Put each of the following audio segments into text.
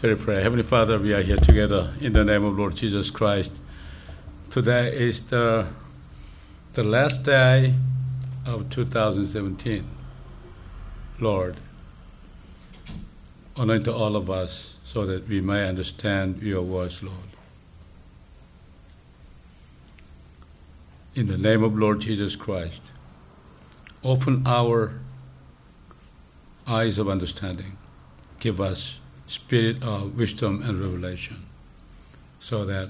Shall we pray? Heavenly Father, we are here together in the name of Lord Jesus Christ. Today is the, the last day of 2017. Lord, anoint all of us so that we may understand your words, Lord. In the name of Lord Jesus Christ, open our eyes of understanding. Give us spirit of wisdom and revelation so that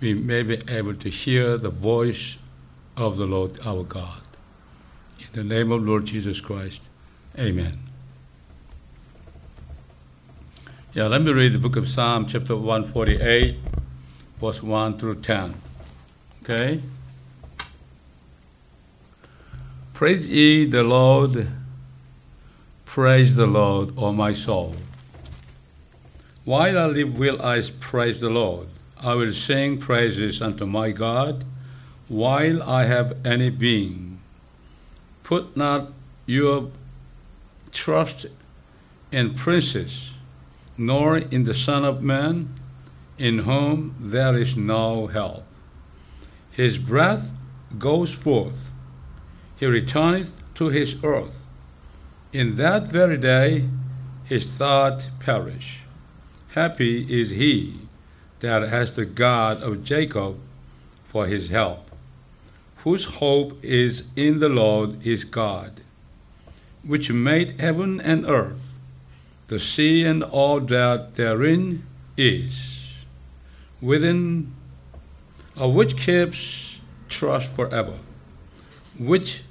we may be able to hear the voice of the Lord our God. In the name of Lord Jesus Christ, amen. Yeah, let me read the book of Psalm, chapter 148, verse 1 through 10. Okay? Praise ye the Lord, praise the Lord, O my soul. While I live, will I praise the Lord. I will sing praises unto my God while I have any being. Put not your trust in princes, nor in the Son of Man, in whom there is no help. His breath goes forth, he returneth to his earth. In that very day his thought perish. Happy is he that has the God of Jacob for his help, whose hope is in the Lord his God, which made heaven and earth, the sea and all that therein is, within of which keeps trust forever, which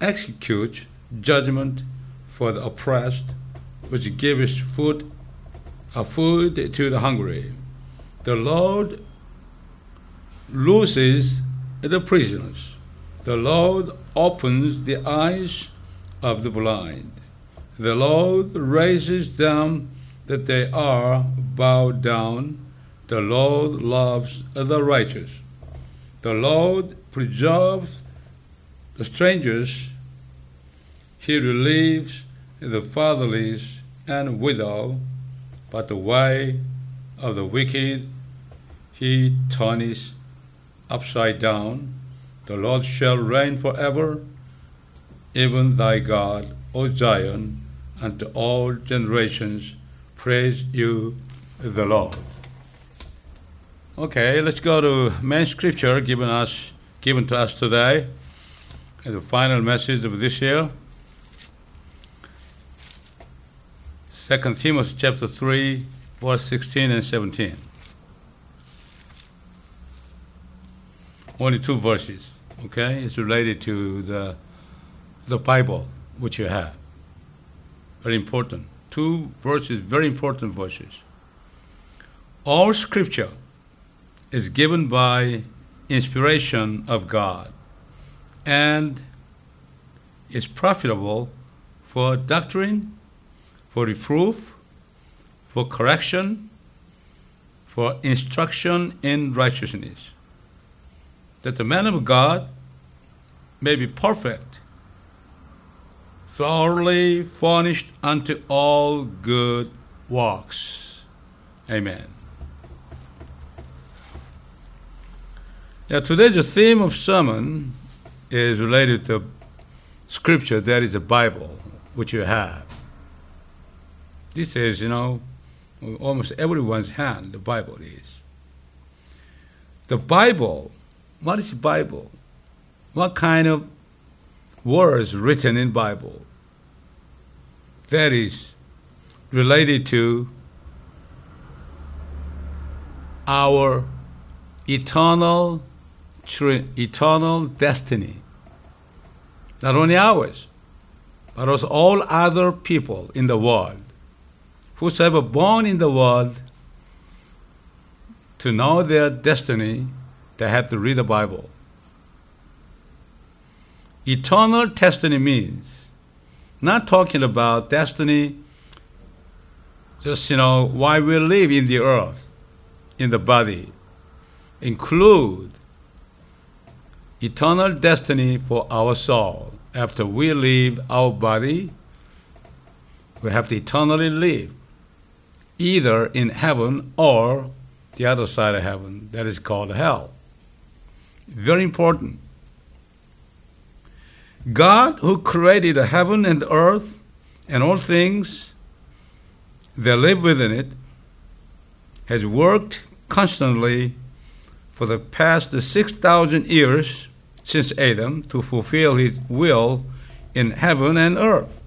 executes judgment for the oppressed, which gives food food to the hungry. The Lord looses the prisoners. The Lord opens the eyes of the blind. The Lord raises them that they are bowed down. The Lord loves the righteous. The Lord preserves the strangers. He relieves the fatherless and widow but the way of the wicked he turneth upside down. The Lord shall reign forever, even thy God, O Zion, unto all generations. Praise you, the Lord. Okay, let's go to main scripture given us given to us today. The final message of this year. Second Timothy chapter 3, verse 16 and 17. Only two verses, okay? It's related to the, the Bible, which you have. Very important. Two verses, very important verses. All scripture is given by inspiration of God and is profitable for doctrine, for reproof, for correction, for instruction in righteousness, that the man of God may be perfect, thoroughly furnished unto all good works. Amen. Now, today's theme of sermon is related to scripture, that is the Bible, which you have. This is, you know, almost everyone's hand, the Bible is. The Bible, what is the Bible? What kind of words written in Bible? That is related to our eternal, eternal destiny. Not only ours, but also all other people in the world whosoever born in the world to know their destiny, they have to read the Bible. Eternal destiny means not talking about destiny just you know why we live in the earth in the body. Include eternal destiny for our soul. After we leave our body we have to eternally live either in heaven or the other side of heaven, that is called hell. Very important. God, who created the heaven and the earth and all things that live within it, has worked constantly for the past 6,000 years since Adam to fulfill his will in heaven and earth.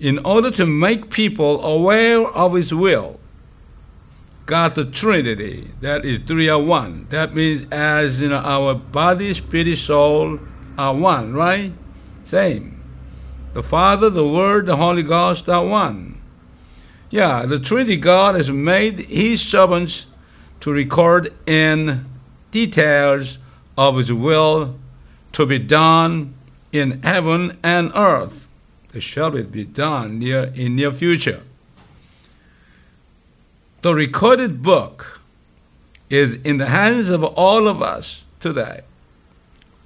In order to make people aware of his will, God the Trinity, that is three are one. That means as you know, our body, spirit, soul are one, right? Same. The Father, the Word, the Holy Ghost are one. Yeah, the Trinity God has made his servants to record in details of his will to be done in heaven and earth. Shall it be done near in near future. The recorded book is in the hands of all of us today.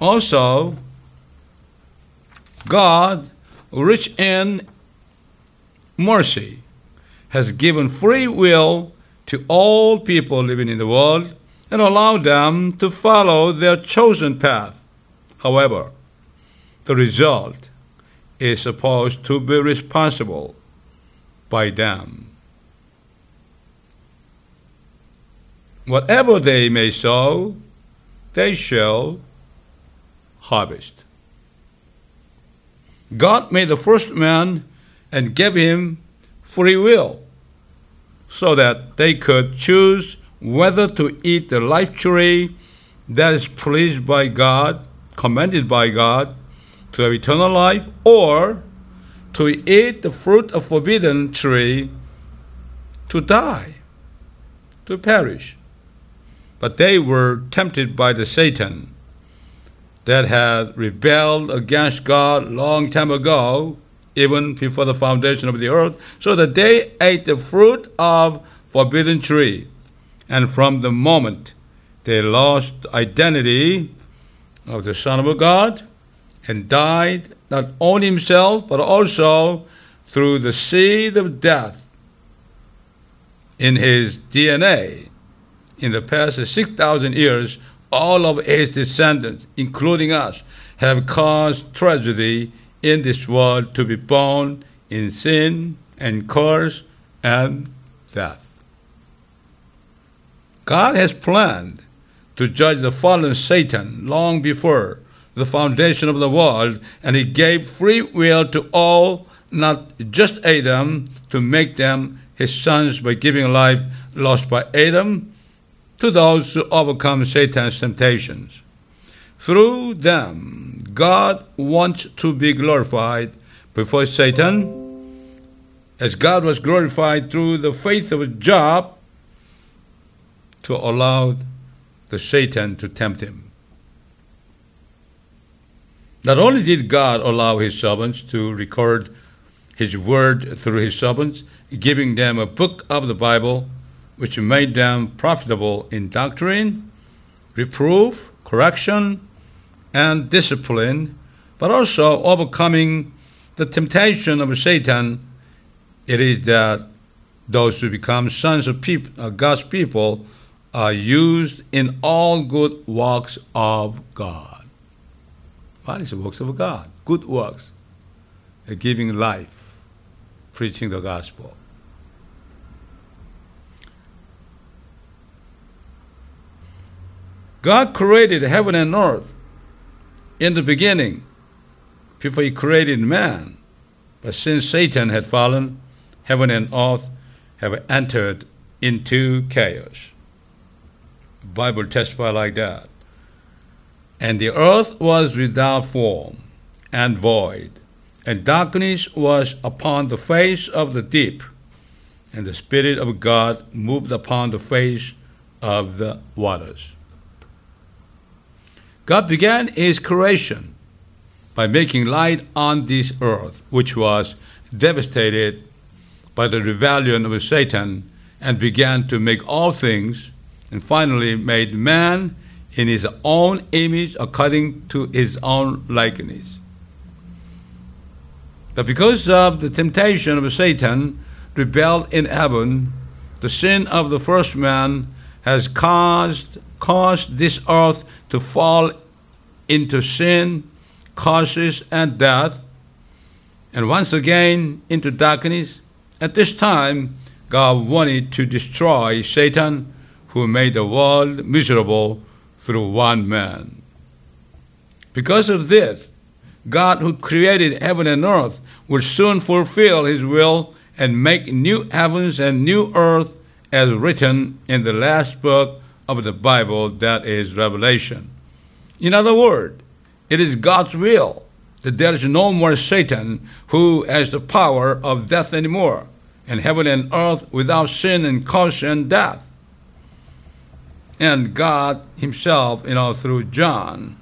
Also, God, rich in mercy, has given free will to all people living in the world and allowed them to follow their chosen path. However, the result is supposed to be responsible by them. Whatever they may sow, they shall harvest. God made the first man and gave him free will so that they could choose whether to eat the life tree that is pleased by God, commanded by God, to have eternal life, or to eat the fruit of forbidden tree to die, to perish. But they were tempted by the Satan that had rebelled against God long time ago, even before the foundation of the earth, so that they ate the fruit of forbidden tree. And from the moment they lost identity of the Son of God and died not only himself but also through the seed of death in his DNA in the past 6,000 years, all of his descendants, including us, have caused tragedy in this world to be born in sin and curse and death. God has planned to judge the fallen Satan long before the foundation of the world, and he gave free will to all, not just Adam, to make them his sons by giving life lost by Adam to those who overcome Satan's temptations. Through them, God wants to be glorified before Satan, as God was glorified through the faith of Job to allow the Satan to tempt him. Not only did God allow his servants to record his word through his servants, giving them a book of the Bible which made them profitable in doctrine, reproof, correction, and discipline, but also overcoming the temptation of Satan. It is that those who become sons of God's people are used in all good works of God. What is the works of God? Good works, giving life, preaching the gospel. God created heaven and earth in the beginning, before He created man. But since Satan had fallen, heaven and earth have entered into chaos. The Bible testifies like that. And the earth was without form and void, and darkness was upon the face of the deep, and the Spirit of God moved upon the face of the waters. God began his creation by making light on this earth, which was devastated by the rebellion of Satan, and began to make all things, and finally made man in his own image according to his own likeness. But because of the temptation of Satan, rebelled in heaven, the sin of the first man has caused caused this earth to fall into sin, causes and death, and once again into darkness. At this time, God wanted to destroy Satan, who made the world miserable through one man. Because of this, God, who created heaven and earth, will soon fulfill his will and make new heavens and new earth as written in the last book of the Bible, that is Revelation. In other words, it is God's will that there is no more Satan who has the power of death anymore, and heaven and earth without sin and cause and death. And God Himself, you know, through John,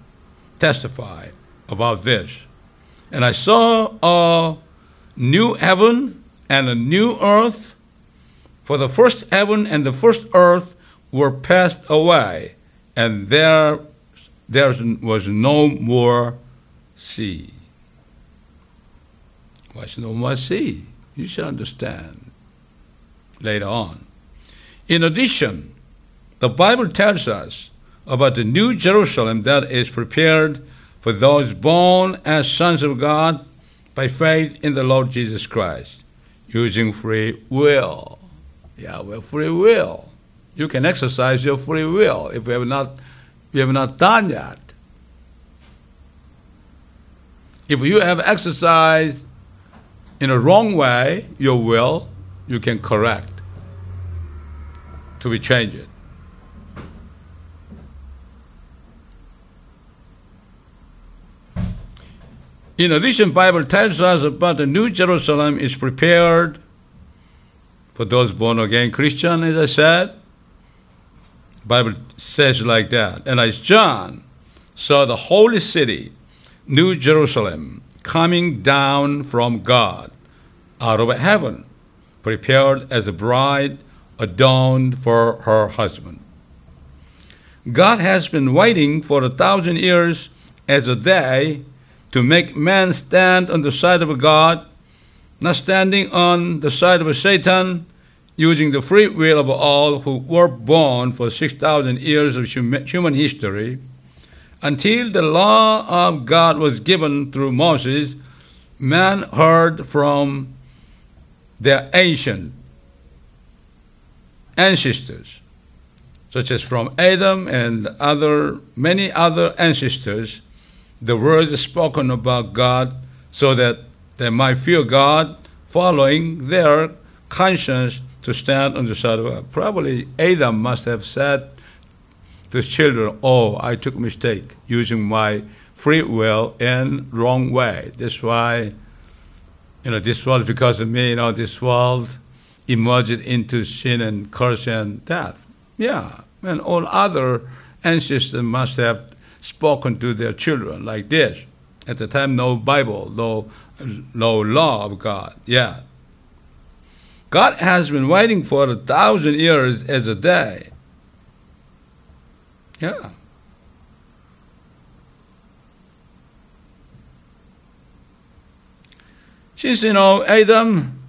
testified about this. And I saw a new heaven and a new earth, for the first heaven and the first earth were passed away, and there, there was no more sea. Was no more sea. You should understand later on. In addition, the Bible tells us about the new Jerusalem that is prepared for those born as sons of God by faith in the Lord Jesus Christ, using free will. Yeah, well, free will. You can exercise your free will if you have not, you have not done yet. If you have exercised in a wrong way your will, you can correct to be changed. In addition, Bible tells us about the New Jerusalem is prepared for those born again Christian, as I said. Bible says like that. And as John saw the holy city, New Jerusalem, coming down from God out of heaven, prepared as a bride adorned for her husband. God has been waiting for a thousand years as a day to make man stand on the side of God, not standing on the side of Satan, using the free will of all who were born for 6,000 years of human history, until the law of God was given through Moses, man heard from their ancient ancestors, such as from Adam and other many other ancestors, the words spoken about God so that they might fear God, following their conscience to stand on the side of God. Probably Adam must have said to his children, Oh, I took a mistake using my free will in wrong way. That's why, you know, this world, because of me, you know, this world emerged into sin and curse and death. Yeah, and all other ancestors must have spoken to their children like this. At the time, no Bible, no, no law of God. Yeah. God has been waiting for a thousand years as a day. Yeah. Since, you know, Adam,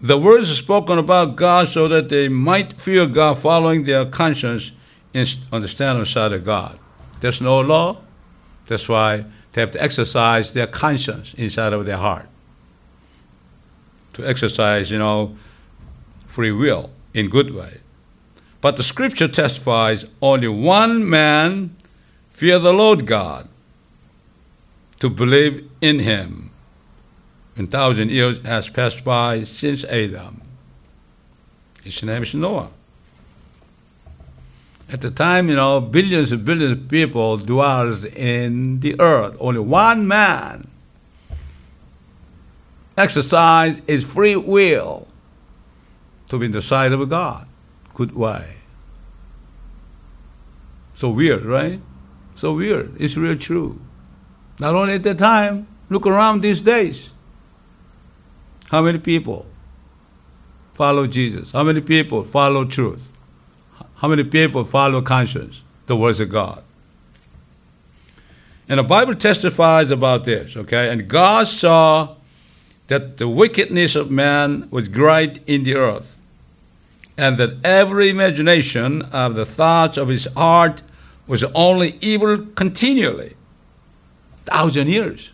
the words spoken about God so that they might fear God following their conscience and understand the side of God. There's no law. That's why they have to exercise their conscience inside of their heart. To exercise, you know, free will in good way. But the scripture testifies only one man fear the Lord God to believe in him. A thousand years has passed by since Adam. His name is Noah. At the time, you know, billions and billions of people dwells in the earth. Only one man exercise his free will to be in the sight of God. Good way. So weird, right? So weird. It's real true. Not only at the time, look around these days. How many people follow Jesus? How many people follow truth? How many people follow conscience, the words of God? And the Bible testifies about this, okay? And God saw that the wickedness of man was great in the earth, and that every imagination of the thoughts of his heart was only evil continually. Thousand years.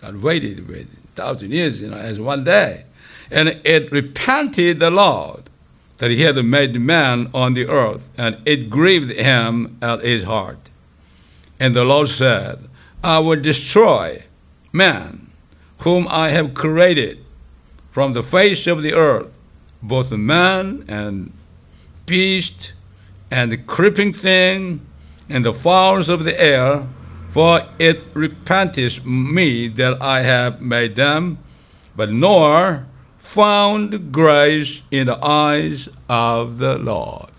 God waited, waited, thousand years, you know, as one day. And it repented the Lord that he had made man on the earth, and it grieved him at his heart. And the Lord said, I will destroy man, whom I have created from the face of the earth, both man and beast and the creeping thing and the fowls of the air, for it repenteth me that I have made them. But Noah found grace in the eyes of the Lord.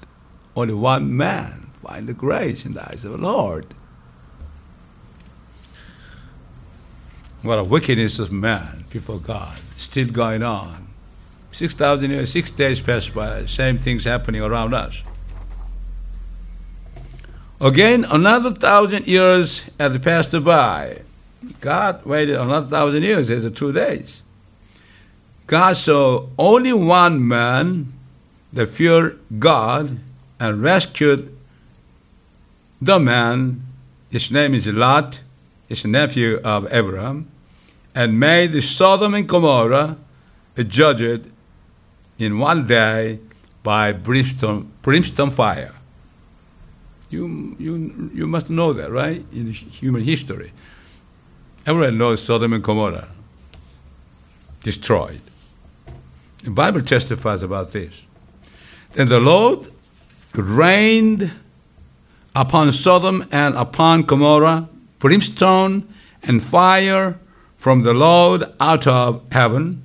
Only one man find grace in the eyes of the Lord. What a wickedness of man before God, still going on. 6,000 years, six days passed by, same things happening around us. Again, another thousand years had passed by. God waited another thousand years as two days. God saw only one man that feared God and rescued the man. His name is Lot, his nephew of Abraham, and made Sodom and Gomorrah judged in one day by brimstone, brimstone fire. You, you, you must know that, right? In human history. Everyone knows Sodom and Gomorrah destroyed. The Bible testifies about this. Then the Lord rained upon Sodom and upon Gomorrah brimstone and fire from the Lord out of heaven,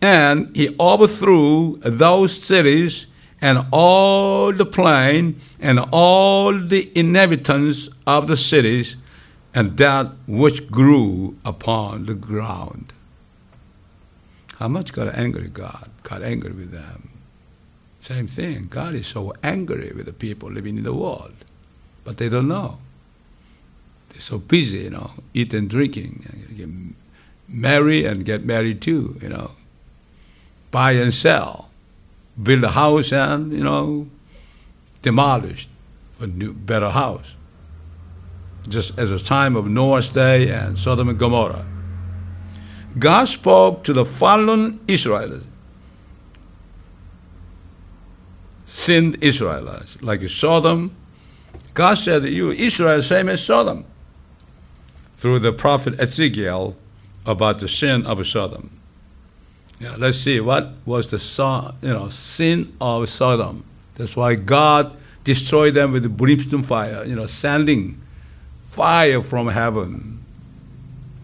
and he overthrew those cities and all the plain and all the inhabitants of the cities and that which grew upon the ground. How much got angry God? Got angry with them. Same thing. God is so angry with the people living in the world, but they don't know. They're so busy, you know, eat and drinking, get marry and get married too, you know, buy and sell build a house and, you know, demolished for new, better house. Just as a time of Noah's day and Sodom and Gomorrah. God spoke to the fallen Israelites, sinned Israelites, like Sodom. God said, You, Israel, same as Sodom, through the prophet Ezekiel about the sin of Sodom. Yeah, let's see what was the you know sin of Sodom. That's why God destroyed them with the brimstone fire, you know, sending fire from heaven.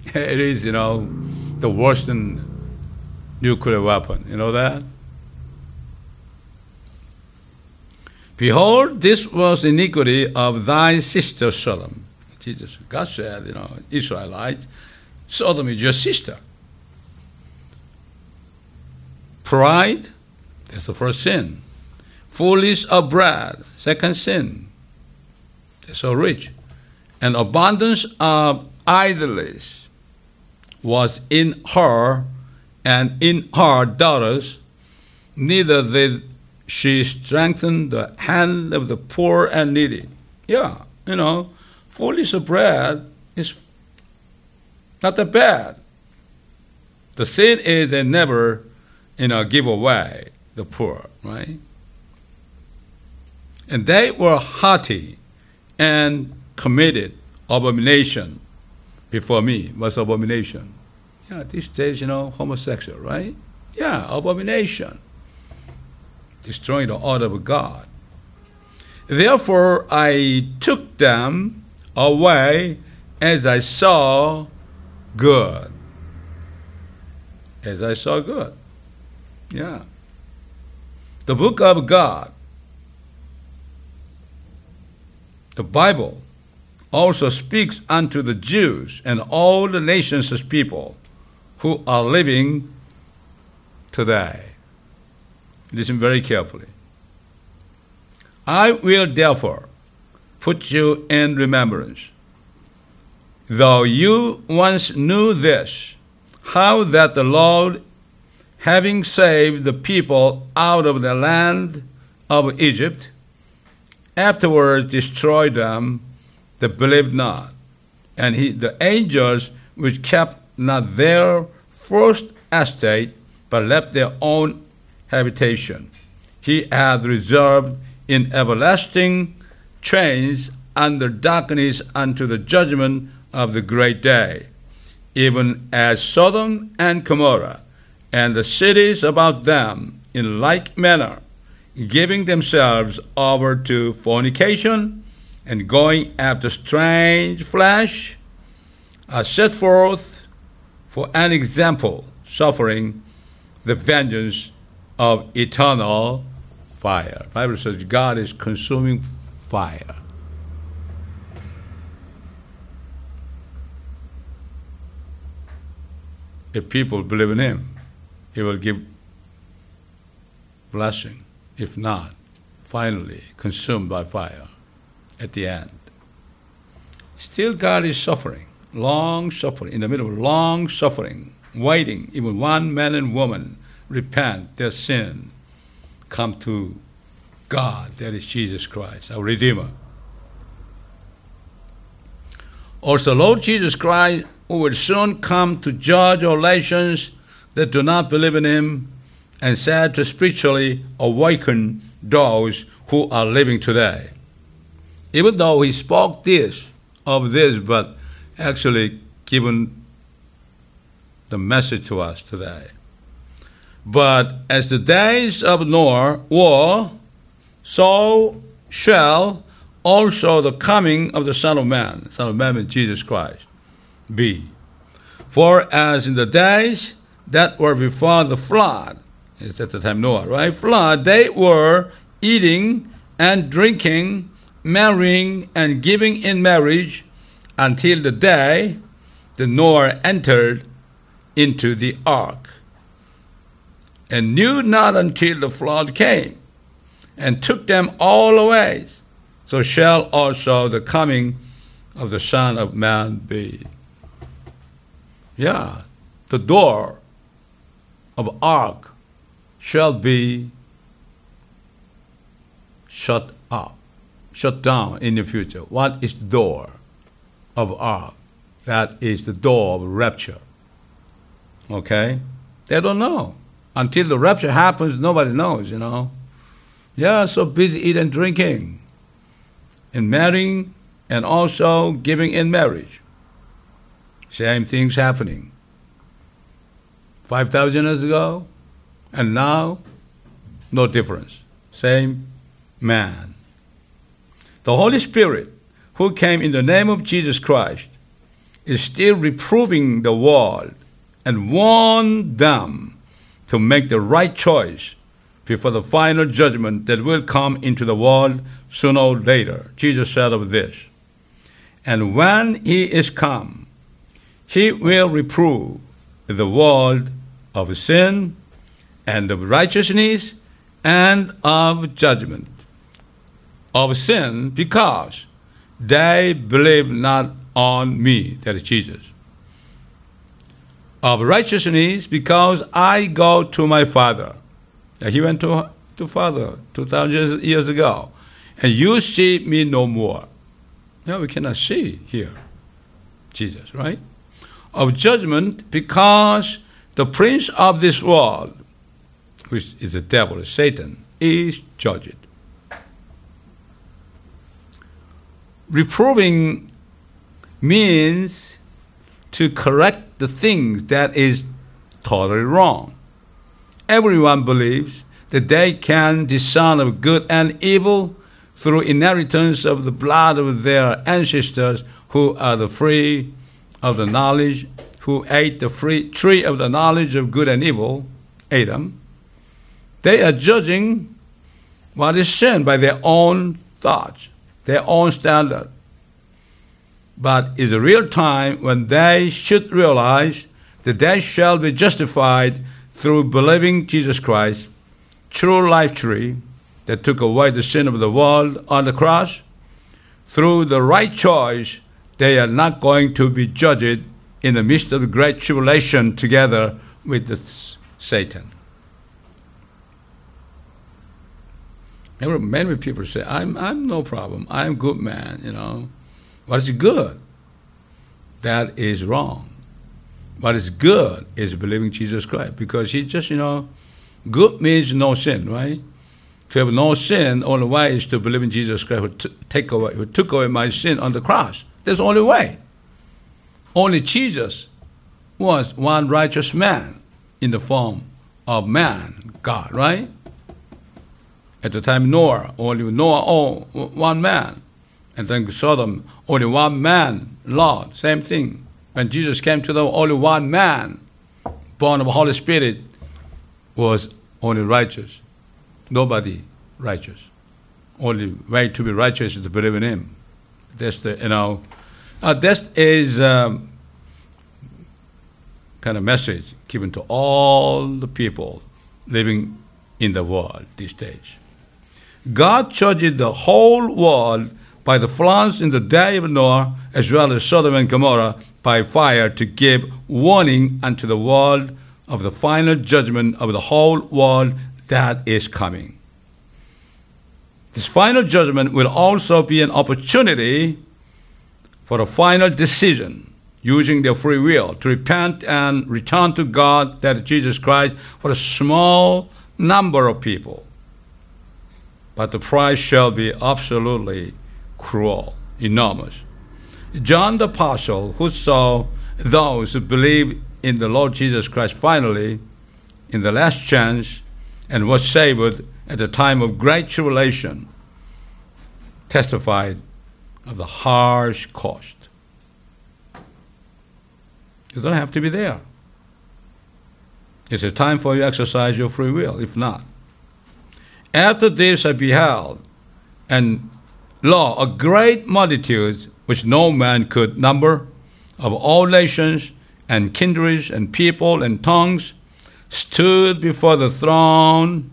It is, you know, the worst than nuclear weapon. You know that? Behold, this was iniquity of thy sister Sodom. Jesus, God said, you know, Israelites, Sodom is your sister. Pride, that's the first sin. Foolish of bread, second sin. They're so rich. And abundance of idleness was in her and in her daughters, neither did she strengthen the hand of the poor and needy. Yeah, you know, foolish bread is not that bad. The sin is they never you know, give away the poor, right? And they were haughty and committed abomination before me. Was abomination? Yeah, these days, you know, homosexual, right? Yeah, abomination. Destroying the order of God. Therefore, I took them away as I saw good. As I saw good. Yeah. The book of God, the Bible, also speaks unto the Jews and all the nations people who are living today. Listen very carefully. I will therefore put you in remembrance. Though you once knew this, how that the Lord, having saved the people out of the land of Egypt, afterwards destroyed them that believed not. And he, the angels which kept not their first estate, but left their own habitation, he hath reserved in everlasting chains under darkness unto the judgment of the great day, even as Sodom and Gomorrah and the cities about them in like manner, giving themselves over to fornication and going after strange flesh, are set forth for an example, suffering the vengeance of eternal fire. Bible says God is consuming fire. If people believe in Him, He will give blessing. If not, finally consumed by fire at the end. Still, God is suffering, long suffering, in the middle of long suffering, waiting. Even one man and woman repent their sin, come to God, that is Jesus Christ, our Redeemer. Also, Lord Jesus Christ, who will soon come to judge all nations that do not believe in Him, and sad to spiritually awaken those who are living today. Even though He spoke this of this, but actually given the message to us today. But as the days of Noah were, so shall also the coming of the Son of Man, Son of Man Jesus Christ, be. For as in the days that were before the flood, is at the time Noah, right? Flood, they were eating and drinking, marrying and giving in marriage until the day the Noah entered into the ark, and knew not until the flood came and took them all away. So shall also the coming of the Son of Man be. Yeah, the door of ark shall be shut up, shut down in the future. What is door of ark? That is the door of rapture. Okay? They don't know. Until the rapture happens, nobody knows, you know. Yeah, so busy eating, drinking, and marrying, and also giving in marriage. Same things happening. 5,000 years ago, and now, no difference. Same man. The Holy Spirit, who came in the name of Jesus Christ, is still reproving the world and warn them to make the right choice before the final judgment that will come into the world sooner or later. Jesus said of this, And when he is come, he will reprove the world of sin and of righteousness and of judgment. Of sin because they believe not on me, that is Jesus. Of righteousness because I go to my Father he went to, to Father 2,000 years ago. And you see me no more. Now we cannot see here Jesus, right? Of judgment because the prince of this world, which is the devil, Satan, is judged. Reproving means to correct the things that is totally wrong. Everyone believes that they can discern of good and evil through inheritance of the blood of their ancestors who are the free of the knowledge, who ate the free tree of the knowledge of good and evil, Adam. They are judging what is sin by their own thoughts, their own standard. But is a real time when they should realize that they shall be justified through believing Jesus Christ, true life tree that took away the sin of the world on the cross, through the right choice, they are not going to be judged in the midst of great tribulation together with the Satan. Many people say, I'm, I'm no problem. I'm good man, you know. What is good? That is wrong. What is good is believing Jesus Christ because he just, you know, good means no sin, right? To have no sin, only way is to believe in Jesus Christ who, t- take away, who took away my sin on the cross. That's the only way. Only Jesus was one righteous man in the form of man, God, right? At the time Noah, only Noah, oh, one man. And then Sodom, only one man, Lot, same thing. When Jesus came to them, only one man, born of the Holy Spirit, was only righteous. Nobody righteous. Only way to be righteous is to believe in Him. That's the, you know, uh, that is um, kind of message given to all the people living in the world these days. God judged the whole world by the floods in the day of Noah, as well as Sodom and Gomorrah by fire, to give warning unto the world of the final judgment of the whole world that is coming. This final judgment will also be an opportunity for a final decision using their free will to repent and return to God, that Jesus Christ, for a small number of people. But the price shall be absolutely cruel, enormous. John the Apostle, who saw those who believe in the Lord Jesus Christ finally in the last chance and was saved at the time of great tribulation, testified of the harsh cost. You don't have to be there. It's a time for you to exercise your free will, if not. After this I beheld, and lo, a great multitude which no man could number, of all nations and kindreds and people and tongues, stood before the throne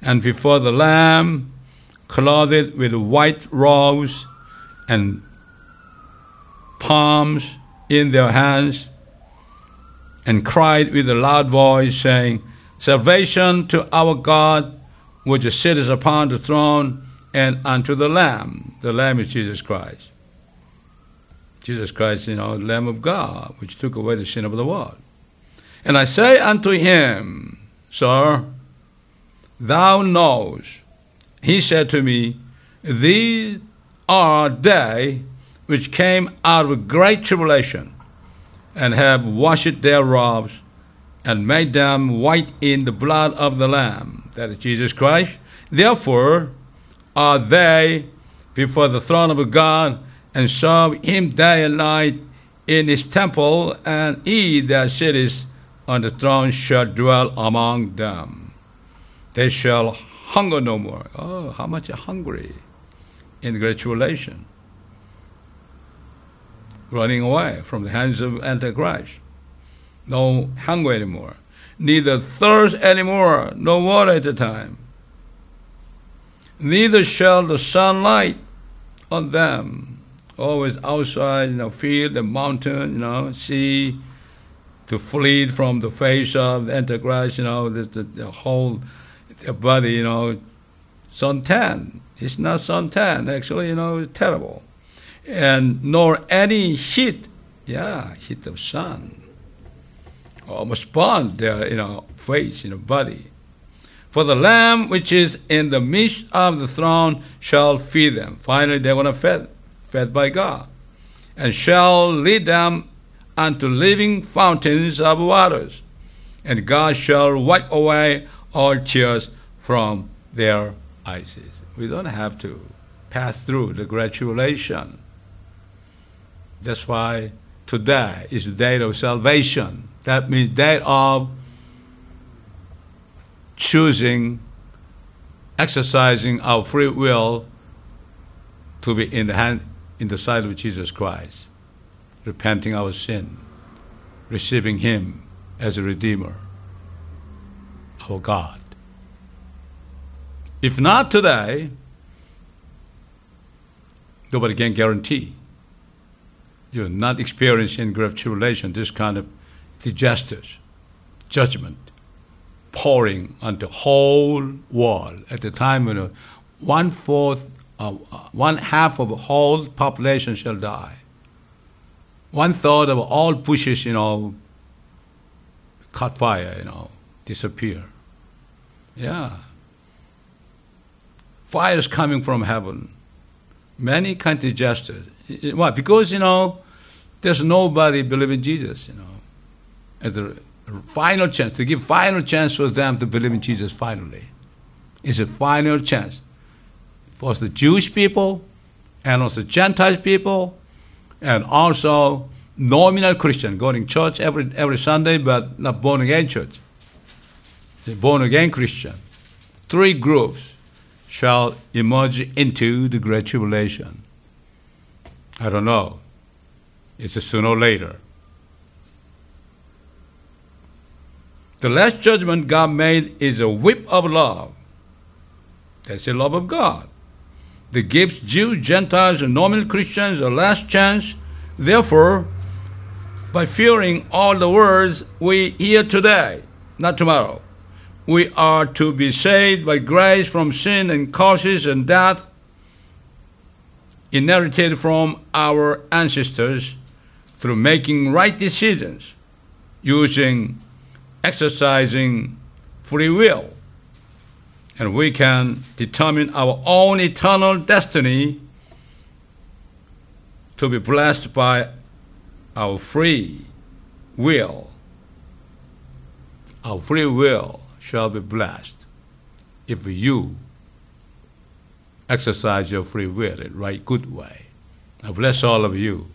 and before the Lamb, clothed with white robes and palms in their hands, and cried with a loud voice, saying, Salvation to our God, which sitteth upon the throne, and unto the Lamb. The Lamb is Jesus Christ. Jesus Christ, you know, the Lamb of God, which took away the sin of the world. And I say unto him, Sir, thou knowest. He said to me, These are they which came out of great tribulation, and have washed their robes, and made them white in the blood of the Lamb, that is Jesus Christ. Therefore are they before the throne of God and serve him day and night in his temple, and he that sitteth on the throne shall dwell among them. They shall hunger no more. Oh, how much hungry in great tribulation? Running away from the hands of Antichrist. No hunger anymore. Neither thirst anymore, no water at the time. Neither shall the sunlight on them always outside, you know, field and mountain, you know, sea, to flee from the face of the Antichrist, you know, the, the, the whole body, you know, suntan. It's not suntan, actually, you know, it's terrible. And nor any heat, yeah, heat of sun. Almost burn their, you know, face, you know, body. For the Lamb which is in the midst of the throne shall feed them. Finally, they're going to feed fed by God, and shall lead them unto living fountains of waters, and God shall wipe away all tears from their eyes. We don't have to pass through the tribulation. That's why today is the day of salvation. That means day of choosing, exercising our free will to be in the hand in the sight of Jesus Christ, repenting our sin, receiving Him as a Redeemer, our God. If not today, nobody can guarantee you're not experiencing great tribulation, this kind of disasters, judgment, pouring on the whole world. At the time, know, one fourth, uh, one half of the whole population shall die. One third of all bushes, you know, caught fire, you know, disappear. Yeah. Fire is coming from heaven. Many of disasters. Why? Because, you know, there's nobody believing Jesus, you know. As a final chance, to give final chance for them to believe in Jesus finally. It's a final chance for the Jewish people and also Gentile people and also nominal Christian going to church every, every Sunday but not born again church. The born again Christian. Three groups shall emerge into the great tribulation. I don't know. It's a sooner or later. The last judgment God made is a whip of love. That's the love of God. That gives Jews, Gentiles, and normal Christians a last chance. Therefore, by fearing all the words we hear today, not tomorrow, we are to be saved by grace from sin and causes and death inherited from our ancestors through making right decisions, using, exercising free will. And we can determine our own eternal destiny to be blessed by our free will. Our free will shall be blessed if you exercise your free will in right good way. I bless all of you.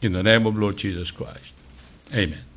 In the name of Lord Jesus Christ. Amen.